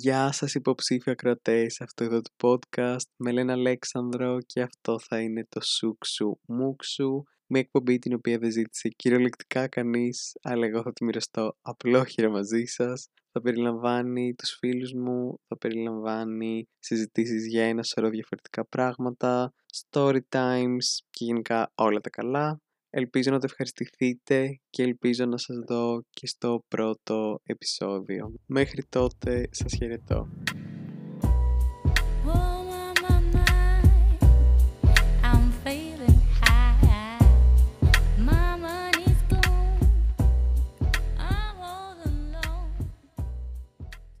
Γεια σας υποψήφια κρατές, αυτό εδώ το podcast. Με λένε Αλέξανδρο και αυτό θα είναι το Σούξου Μούξου. Μια εκπομπή την οποία δεν ζήτησε κυριολεκτικά κανείς, αλλά εγώ θα τη μοιραστώ απλόχειρα μαζί σας. Θα περιλαμβάνει τους φίλους μου, θα περιλαμβάνει συζητήσεις για ένα σωρό διαφορετικά πράγματα, story times και γενικά όλα τα καλά. Ελπίζω να το ευχαριστηθείτε και ελπίζω να σας δω και στο πρώτο επεισόδιο. Μέχρι τότε σας χαιρετώ.